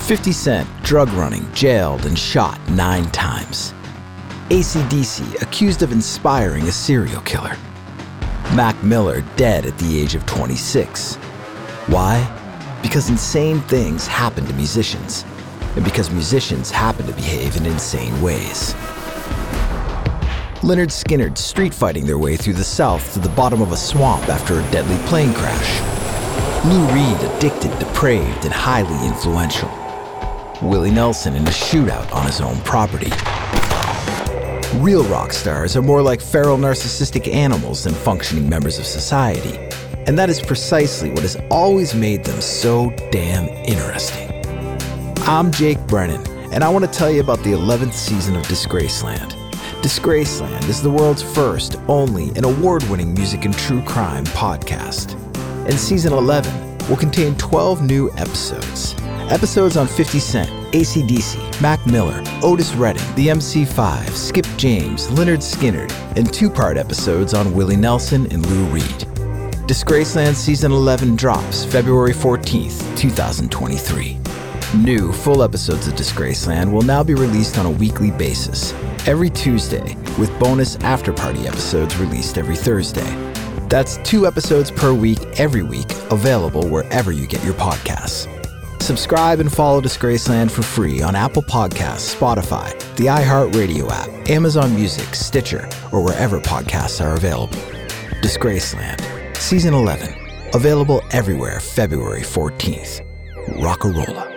Fifty Cent drug running, jailed, and shot nine times. ACDC accused of inspiring a serial killer. Mac Miller dead at the age of 26. Why? Because insane things happen to musicians, and because musicians happen to behave in insane ways. Lynyrd Skynyrd street fighting their way through the South to the bottom of a swamp after a deadly plane crash. Lou Reed addicted, depraved, and highly influential. Willie Nelson in a shootout on his own property. Real rock stars are more like feral narcissistic animals than functioning members of society. And that is precisely what has always made them so damn interesting. I'm Jake Brennan, and I want to tell you about the 11th season of Disgraceland. Disgraceland is the world's first, only, and award winning music and true crime podcast. And season 11 will contain 12 new episodes. Episodes on 50 Cent, ACDC, Mac Miller, Otis Redding, the MC5, Skip James, Lynyrd Skynyrd, and two part episodes on Willie Nelson and Lou Reed. Disgraceland Season 11 drops February 14th, 2023. New full episodes of Disgraceland will now be released on a weekly basis, every Tuesday, with bonus after party episodes released every Thursday. That's two episodes per week every week, available wherever you get your podcasts. Subscribe and follow Disgraceland for free on Apple Podcasts, Spotify, the iHeartRadio app, Amazon Music, Stitcher, or wherever podcasts are available. Disgraceland, Season 11, available everywhere February 14th. Rocka Rolla.